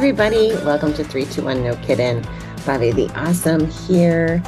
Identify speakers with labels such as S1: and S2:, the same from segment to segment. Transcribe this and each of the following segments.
S1: Everybody. Welcome to 321 No Kidding. Bobby the Awesome here.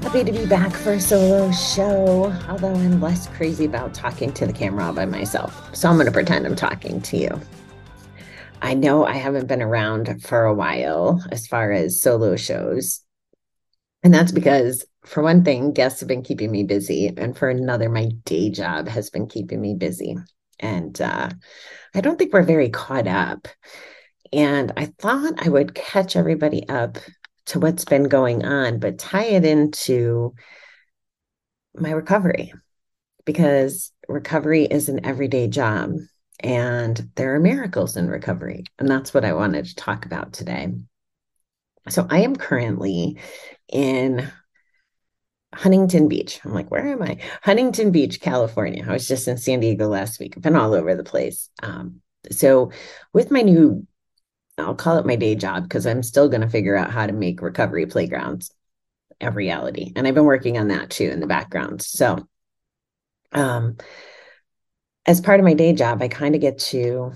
S1: Happy to be back for a solo show, although I'm less crazy about talking to the camera all by myself. So I'm going to pretend I'm talking to you. I know I haven't been around for a while as far as solo shows. And that's because, for one thing, guests have been keeping me busy. And for another, my day job has been keeping me busy. And uh, I don't think we're very caught up. And I thought I would catch everybody up to what's been going on, but tie it into my recovery because recovery is an everyday job and there are miracles in recovery. And that's what I wanted to talk about today. So I am currently in Huntington Beach. I'm like, where am I? Huntington Beach, California. I was just in San Diego last week. I've been all over the place. Um, so with my new I'll call it my day job because I'm still going to figure out how to make recovery playgrounds a reality. And I've been working on that too in the background. So, um, as part of my day job, I kind of get to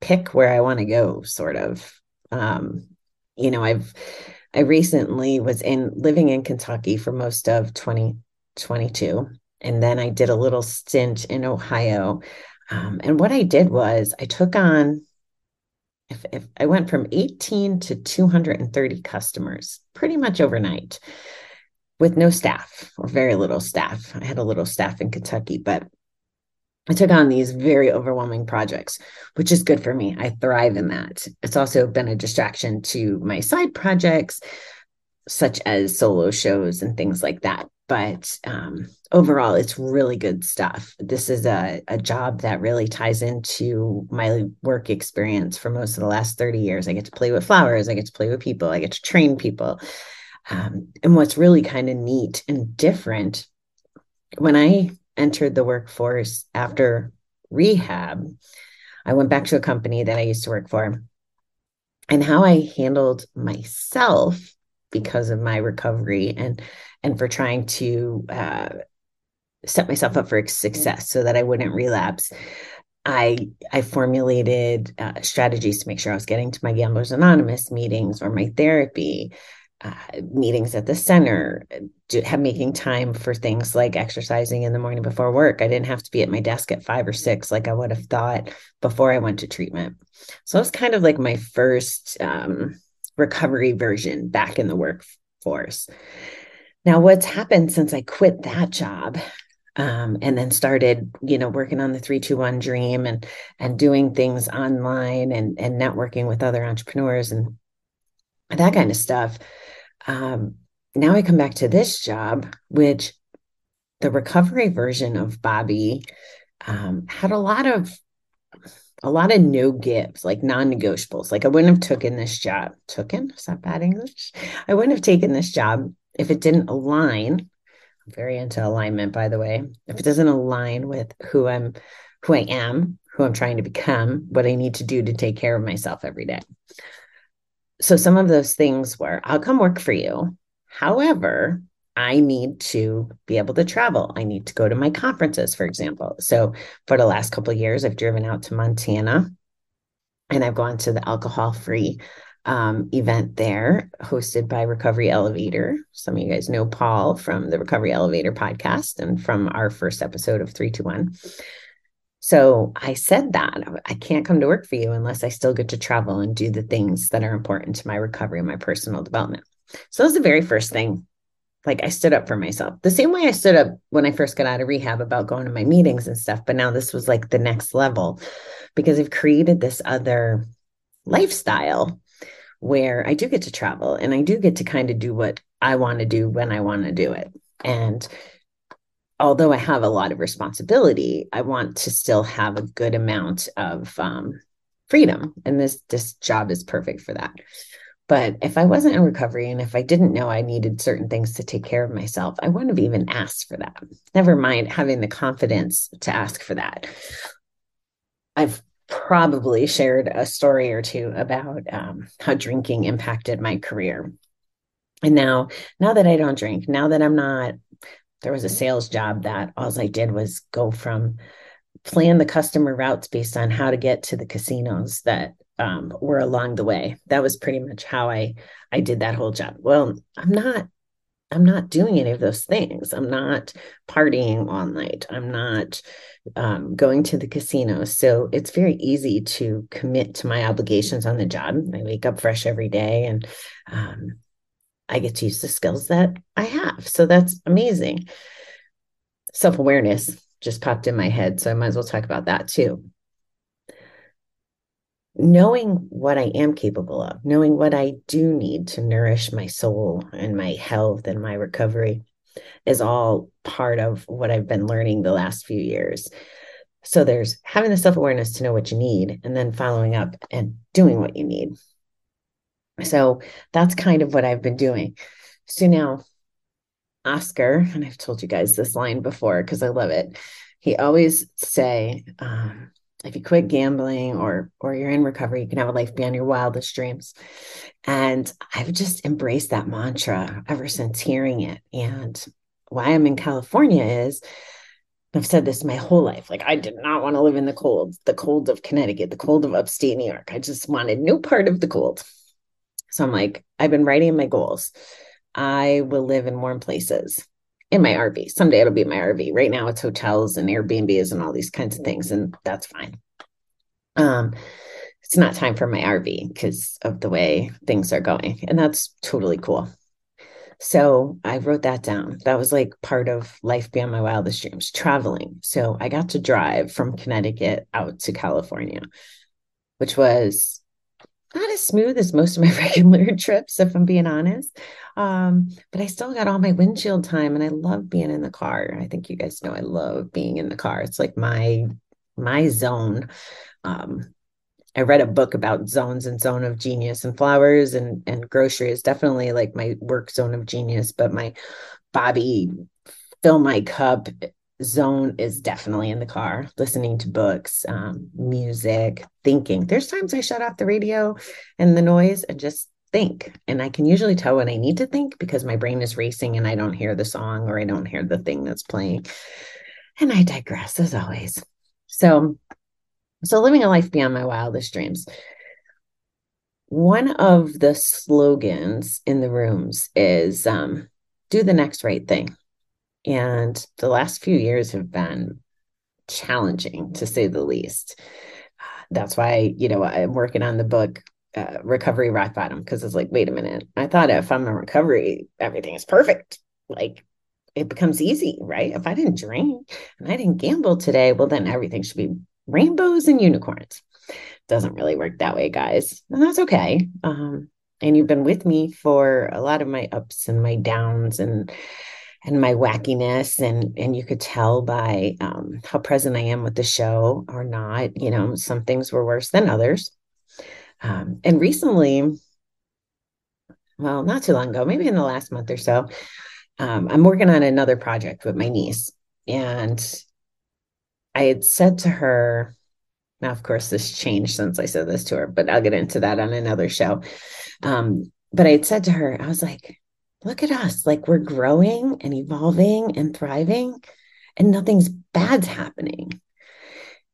S1: pick where I want to go, sort of. Um, you know, I've, I recently was in living in Kentucky for most of 2022. And then I did a little stint in Ohio. Um, and what I did was I took on if, if I went from 18 to 230 customers pretty much overnight with no staff or very little staff. I had a little staff in Kentucky, but I took on these very overwhelming projects, which is good for me. I thrive in that. It's also been a distraction to my side projects, such as solo shows and things like that but um, overall, it's really good stuff. This is a, a job that really ties into my work experience for most of the last 30 years. I get to play with flowers, I get to play with people, I get to train people. Um, and what's really kind of neat and different when I entered the workforce after rehab, I went back to a company that I used to work for. And how I handled myself because of my recovery and and for trying to uh, set myself up for success so that I wouldn't relapse. I I formulated uh, strategies to make sure I was getting to my Gamblers Anonymous meetings or my therapy uh, meetings at the center, do, have making time for things like exercising in the morning before work. I didn't have to be at my desk at five or six like I would have thought before I went to treatment. So it was kind of like my first um, recovery version back in the workforce. Now, what's happened since I quit that job um, and then started, you know, working on the 321 dream and and doing things online and and networking with other entrepreneurs and that kind of stuff. Um, now I come back to this job, which the recovery version of Bobby um, had a lot of a lot of no gives, like non-negotiables. Like I wouldn't have taken this job. Taken? Is that bad English? I wouldn't have taken this job if it didn't align. I'm very into alignment, by the way. If it doesn't align with who I'm, who I am, who I'm trying to become, what I need to do to take care of myself every day. So some of those things were, I'll come work for you. However, I need to be able to travel. I need to go to my conferences, for example. So for the last couple years, I've driven out to Montana and I've gone to the alcohol free um, event there hosted by Recovery Elevator. Some of you guys know Paul from the Recovery Elevator podcast and from our first episode of 321. So I said that I can't come to work for you unless I still get to travel and do the things that are important to my recovery and my personal development. So that was the very first thing like I stood up for myself. The same way I stood up when I first got out of rehab about going to my meetings and stuff, but now this was like the next level because I've created this other lifestyle where I do get to travel and I do get to kind of do what I want to do when I want to do it. And although I have a lot of responsibility, I want to still have a good amount of um, freedom, and this this job is perfect for that. But if I wasn't in recovery and if I didn't know I needed certain things to take care of myself, I wouldn't have even asked for that. Never mind having the confidence to ask for that. I've probably shared a story or two about um, how drinking impacted my career. And now, now that I don't drink, now that I'm not, there was a sales job that all I did was go from plan the customer routes based on how to get to the casinos that um, were along the way. That was pretty much how I I did that whole job. Well, I'm not I'm not doing any of those things. I'm not partying all night. I'm not um, going to the casino. So it's very easy to commit to my obligations on the job. I wake up fresh every day and um, I get to use the skills that I have. So that's amazing. Self awareness just popped in my head. So I might as well talk about that too knowing what I am capable of, knowing what I do need to nourish my soul and my health and my recovery is all part of what I've been learning the last few years. So there's having the self awareness to know what you need and then following up and doing what you need. So that's kind of what I've been doing. So now, Oscar, and I've told you guys this line before because I love it. He always say, um, if you quit gambling or or you're in recovery you can have a life beyond your wildest dreams. And i've just embraced that mantra ever since hearing it. And why i'm in california is i've said this my whole life like i did not want to live in the cold the cold of connecticut the cold of upstate new york. I just wanted no part of the cold. So i'm like i've been writing my goals. I will live in warm places in my RV. Someday it'll be my RV. Right now it's hotels and Airbnbs and all these kinds of things, and that's fine. Um, it's not time for my RV because of the way things are going, and that's totally cool. So I wrote that down. That was like part of life beyond my wildest dreams, traveling. So I got to drive from Connecticut out to California, which was not as smooth as most of my regular trips, if I'm being honest. Um, but I still got all my windshield time and I love being in the car. I think you guys know I love being in the car. It's like my my zone. Um, I read a book about zones and zone of genius and flowers and and grocery is definitely like my work zone of genius, but my Bobby fill my cup zone is definitely in the car, listening to books, um, music, thinking. There's times I shut off the radio and the noise and just think. And I can usually tell when I need to think because my brain is racing and I don't hear the song or I don't hear the thing that's playing. And I digress as always. So, so living a life beyond my wildest dreams. One of the slogans in the rooms is um, do the next right thing. And the last few years have been challenging to say the least. That's why, you know, I'm working on the book uh, recovery rock bottom because it's like, wait a minute. I thought if I'm in recovery, everything is perfect. Like it becomes easy, right? If I didn't drink and I didn't gamble today, well, then everything should be rainbows and unicorns. Doesn't really work that way, guys. And that's okay. Um, and you've been with me for a lot of my ups and my downs and and my wackiness and and you could tell by um, how present i am with the show or not you know some things were worse than others um, and recently, well, not too long ago, maybe in the last month or so, um, I'm working on another project with my niece. And I had said to her, now, of course, this changed since I said this to her, but I'll get into that on another show. Um, but I had said to her, I was like, look at us, like we're growing and evolving and thriving, and nothing's bad's happening.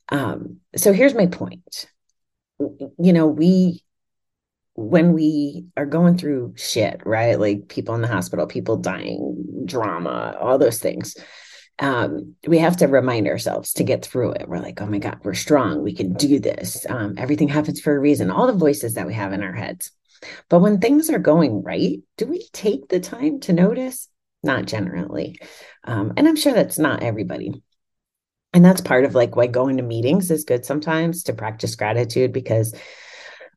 S1: Um, so here's my point you know, we when we are going through shit, right? Like people in the hospital, people dying, drama, all those things. Um, we have to remind ourselves to get through it. We're like, oh my God, we're strong. We can do this. Um, everything happens for a reason. All the voices that we have in our heads. But when things are going right, do we take the time to notice? Not generally. Um, and I'm sure that's not everybody and that's part of like why going to meetings is good sometimes to practice gratitude because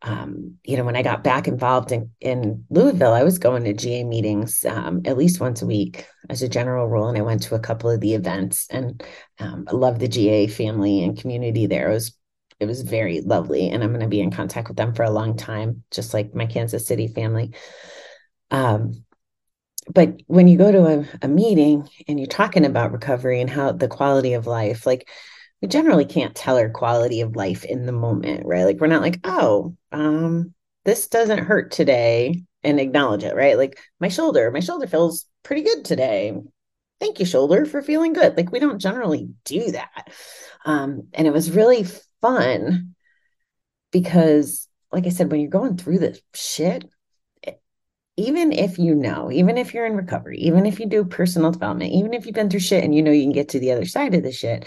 S1: um, you know when i got back involved in, in louisville i was going to ga meetings um, at least once a week as a general rule and i went to a couple of the events and um, i love the ga family and community there it was it was very lovely and i'm going to be in contact with them for a long time just like my kansas city family um, but when you go to a, a meeting and you're talking about recovery and how the quality of life, like we generally can't tell our quality of life in the moment, right? Like we're not like, oh, um, this doesn't hurt today and acknowledge it, right? Like my shoulder, my shoulder feels pretty good today. Thank you, shoulder, for feeling good. Like we don't generally do that. Um, and it was really fun because like I said, when you're going through this shit, even if you know, even if you're in recovery, even if you do personal development, even if you've been through shit and you know you can get to the other side of the shit,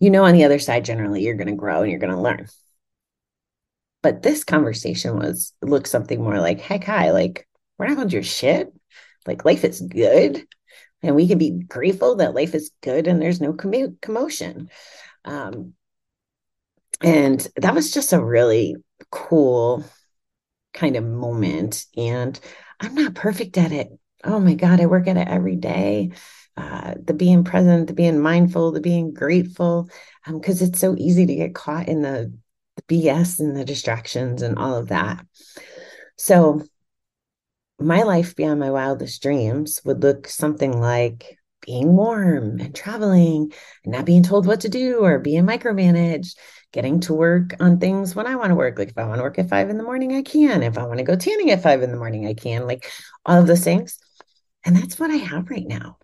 S1: you know, on the other side, generally you're going to grow and you're going to learn. But this conversation was looked something more like, heck, hi, like we're not going to do shit. Like life is good. And we can be grateful that life is good and there's no commu- commotion. Um, and that was just a really cool kind of moment. And I'm not perfect at it. Oh my God, I work at it every day. Uh, the being present, the being mindful, the being grateful, because um, it's so easy to get caught in the, the BS and the distractions and all of that. So, my life beyond my wildest dreams would look something like being warm and traveling and not being told what to do or being micromanaged getting to work on things when I want to work. Like if I want to work at five in the morning, I can. If I want to go tanning at five in the morning, I can. Like all of those things. And that's what I have right now.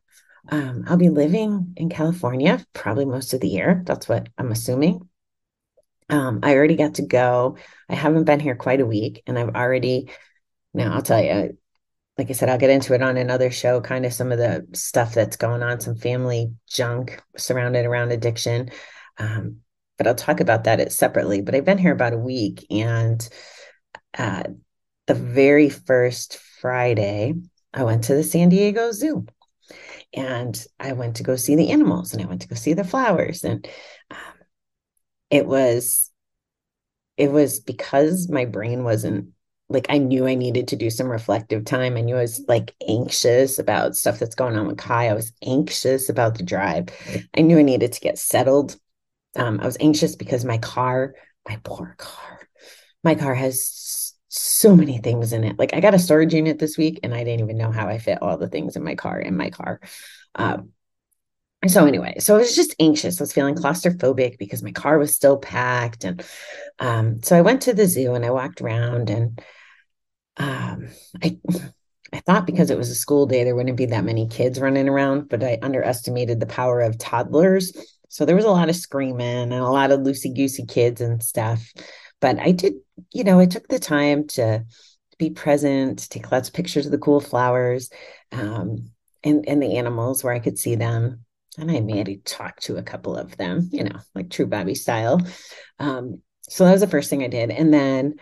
S1: Um, I'll be living in California probably most of the year. That's what I'm assuming. Um, I already got to go. I haven't been here quite a week, and I've already. Now I'll tell you, like I said, I'll get into it on another show. Kind of some of the stuff that's going on, some family junk surrounded around addiction. Um, but I'll talk about that separately. But I've been here about a week, and uh, the very first Friday, I went to the San Diego Zoo, and I went to go see the animals, and I went to go see the flowers, and um, it was it was because my brain wasn't like I knew I needed to do some reflective time. I knew I was like anxious about stuff that's going on with Kai. I was anxious about the drive. I knew I needed to get settled um, I was anxious because my car, my poor car, my car has so many things in it. Like I got a storage unit this week and I didn't even know how I fit all the things in my car in my car. Um, so anyway, so I was just anxious. I was feeling claustrophobic because my car was still packed. And um, so I went to the zoo and I walked around and um, I I thought because it was a school day, there wouldn't be that many kids running around, but I underestimated the power of toddlers so there was a lot of screaming and a lot of loosey goosey kids and stuff. But I did, you know, I took the time to be present, take lots of pictures of the cool flowers um, and, and the animals where I could see them. And I maybe talked to a couple of them, you know, like true Bobby style. Um, so that was the first thing I did. And then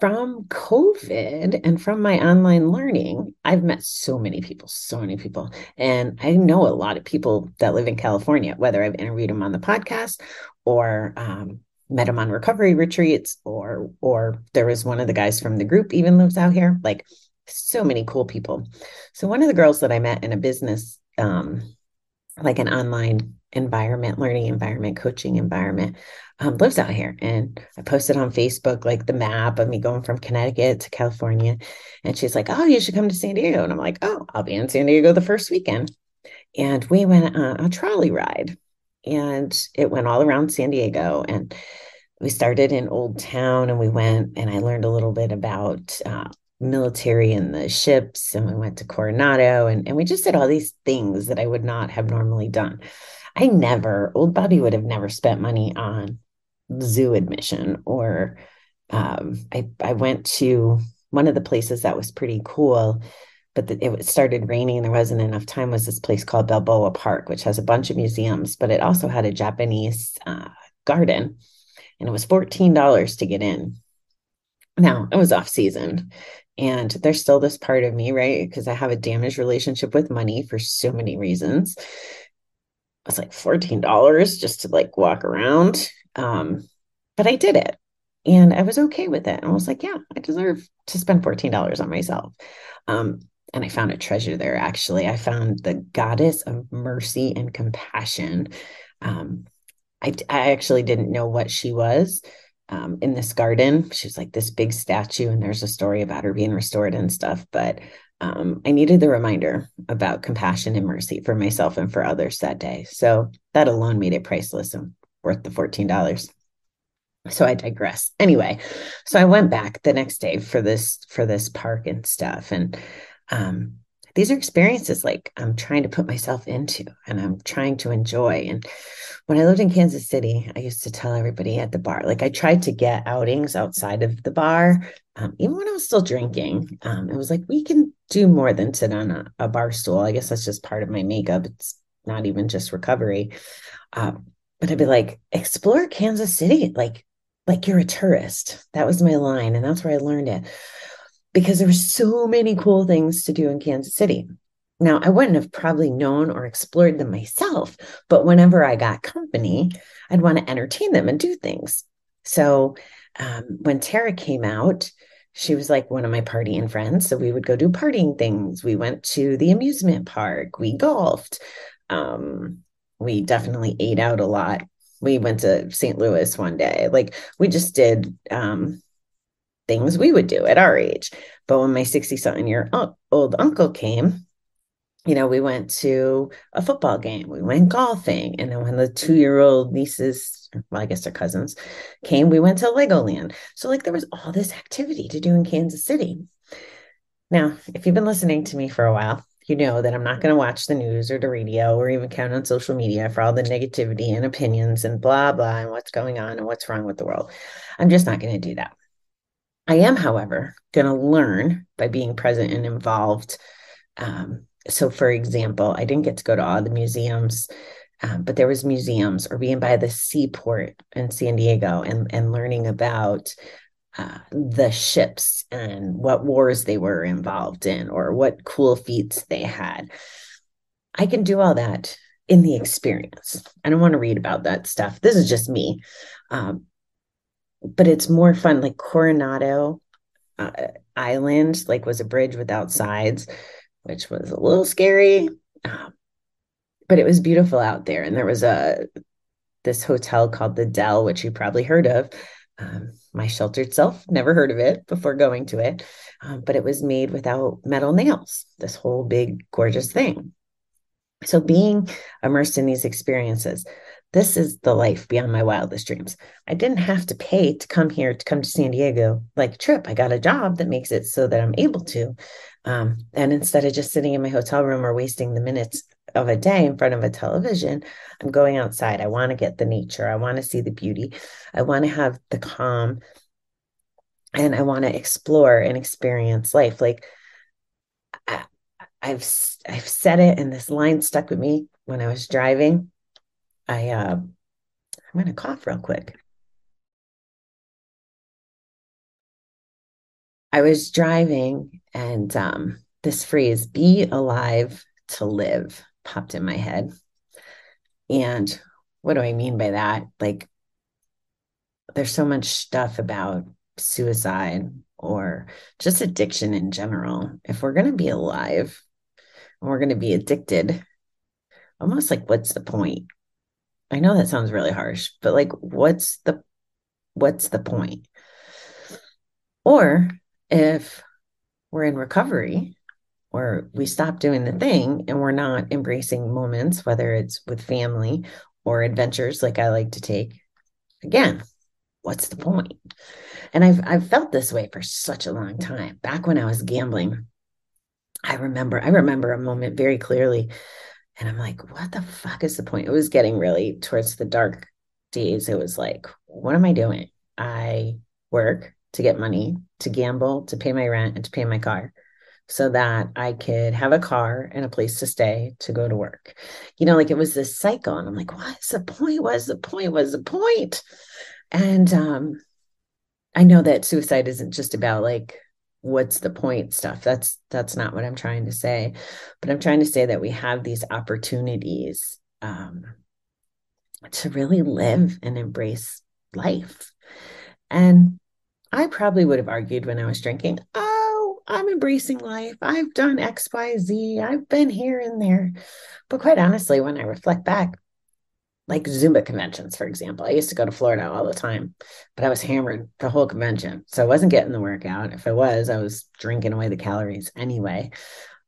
S1: from COVID and from my online learning, I've met so many people, so many people. And I know a lot of people that live in California, whether I've interviewed them on the podcast or um, met them on recovery retreats, or or there was one of the guys from the group even lives out here. Like so many cool people. So one of the girls that I met in a business, um, like an online environment, learning environment, coaching environment, um, lives out here. And I posted on Facebook like the map of me going from Connecticut to California. And she's like, Oh, you should come to San Diego. And I'm like, Oh, I'll be in San Diego the first weekend. And we went on a trolley ride and it went all around San Diego. And we started in Old Town and we went and I learned a little bit about uh, military and the ships and we went to Coronado and, and we just did all these things that I would not have normally done. I never, old Bobby would have never spent money on zoo admission or um, I, I went to one of the places that was pretty cool but the, it started raining and there wasn't enough time was this place called balboa park which has a bunch of museums but it also had a japanese uh, garden and it was $14 to get in now it was off season and there's still this part of me right because i have a damaged relationship with money for so many reasons it was like $14 just to like walk around um, but I did it and I was okay with it. And I was like, yeah, I deserve to spend $14 on myself. Um, and I found a treasure there, actually. I found the goddess of mercy and compassion. Um, I, I actually didn't know what she was um, in this garden. She's like this big statue, and there's a story about her being restored and stuff. But um, I needed the reminder about compassion and mercy for myself and for others that day. So that alone made it priceless and worth the $14 so i digress anyway so i went back the next day for this for this park and stuff and um these are experiences like I'm trying to put myself into and I'm trying to enjoy. And when I lived in Kansas City, I used to tell everybody at the bar, like I tried to get outings outside of the bar, um, even when I was still drinking. Um, it was like, we can do more than sit on a, a, bar stool. I guess that's just part of my makeup. It's not even just recovery. Um, but I'd be like, explore Kansas City, like, like you're a tourist. That was my line. And that's where I learned it because there were so many cool things to do in Kansas City. Now, I wouldn't have probably known or explored them myself, but whenever I got company, I'd want to entertain them and do things. So um, when Tara came out, she was like one of my partying friends. So we would go do partying things. We went to the amusement park, we golfed. Um, we definitely ate out a lot. We went to St. Louis one day. Like we just did um, things we would do at our age. But when my 60 something year old uncle came, you know, we went to a football game, we went golfing. And then when the two year old nieces, well, I guess they're cousins, came, we went to Legoland. So, like, there was all this activity to do in Kansas City. Now, if you've been listening to me for a while, you know that I'm not going to watch the news or the radio or even count on social media for all the negativity and opinions and blah, blah, and what's going on and what's wrong with the world. I'm just not going to do that. I am, however, going to learn by being present and involved. Um, so, for example, I didn't get to go to all the museums, um, but there was museums or being by the seaport in San Diego and and learning about uh, the ships and what wars they were involved in or what cool feats they had. I can do all that in the experience. I don't want to read about that stuff. This is just me. Um, but it's more fun. Like Coronado uh, Island, like was a bridge without sides, which was a little scary, um, but it was beautiful out there. And there was a this hotel called the Del, which you probably heard of. Um, my sheltered self never heard of it before going to it, um, but it was made without metal nails. This whole big gorgeous thing. So being immersed in these experiences, this is the life beyond my wildest dreams. I didn't have to pay to come here to come to San Diego like trip. I got a job that makes it so that I'm able to. Um, and instead of just sitting in my hotel room or wasting the minutes of a day in front of a television, I'm going outside. I want to get the nature. I want to see the beauty. I want to have the calm and I want to explore and experience life. Like I, I've I've said it, and this line stuck with me when I was driving. I uh, I'm gonna cough real quick. I was driving, and um, this phrase "be alive to live" popped in my head. And what do I mean by that? Like, there's so much stuff about suicide or just addiction in general. If we're going to be alive, and we're going to be addicted, almost like what's the point? I know that sounds really harsh, but like what's the what's the point? Or if we're in recovery or we stop doing the thing and we're not embracing moments, whether it's with family or adventures like I like to take, again, what's the point? And I've I've felt this way for such a long time. Back when I was gambling, I remember, I remember a moment very clearly. And I'm like, what the fuck is the point? It was getting really towards the dark days. It was like, what am I doing? I work to get money, to gamble, to pay my rent, and to pay my car so that I could have a car and a place to stay to go to work. You know, like it was this cycle. And I'm like, what's the point? What's the point? What's the point? And um, I know that suicide isn't just about like what's the point stuff? That's that's not what i'm trying to say. But i'm trying to say that we have these opportunities um, to really live and embrace life. And i probably would have argued when i was drinking oh i'm embracing life. I've done xyz i've been here and there. But quite honestly when i reflect back like Zumba conventions, for example. I used to go to Florida all the time, but I was hammered the whole convention. So I wasn't getting the workout. If I was, I was drinking away the calories anyway.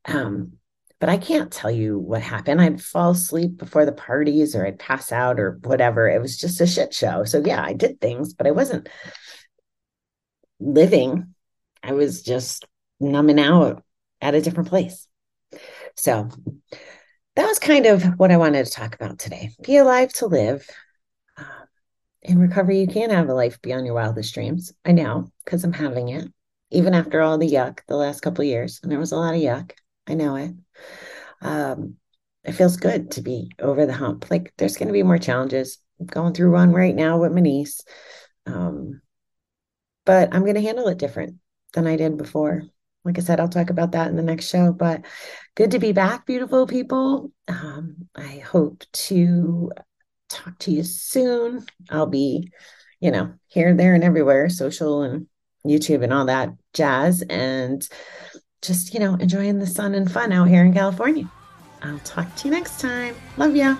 S1: Um, but I can't tell you what happened. I'd fall asleep before the parties or I'd pass out or whatever. It was just a shit show. So yeah, I did things, but I wasn't living. I was just numbing out at a different place. So that was kind of what I wanted to talk about today. Be alive to live. Um, in recovery, you can have a life beyond your wildest dreams. I know because I'm having it, even after all the yuck the last couple years. And there was a lot of yuck. I know it. Um, it feels good to be over the hump. Like there's going to be more challenges. I'm going through one right now with my niece. Um, but I'm going to handle it different than I did before. Like I said, I'll talk about that in the next show. But good to be back, beautiful people. Um, I hope to talk to you soon. I'll be, you know, here, there, and everywhere, social and YouTube and all that jazz. And just, you know, enjoying the sun and fun out here in California. I'll talk to you next time. Love ya.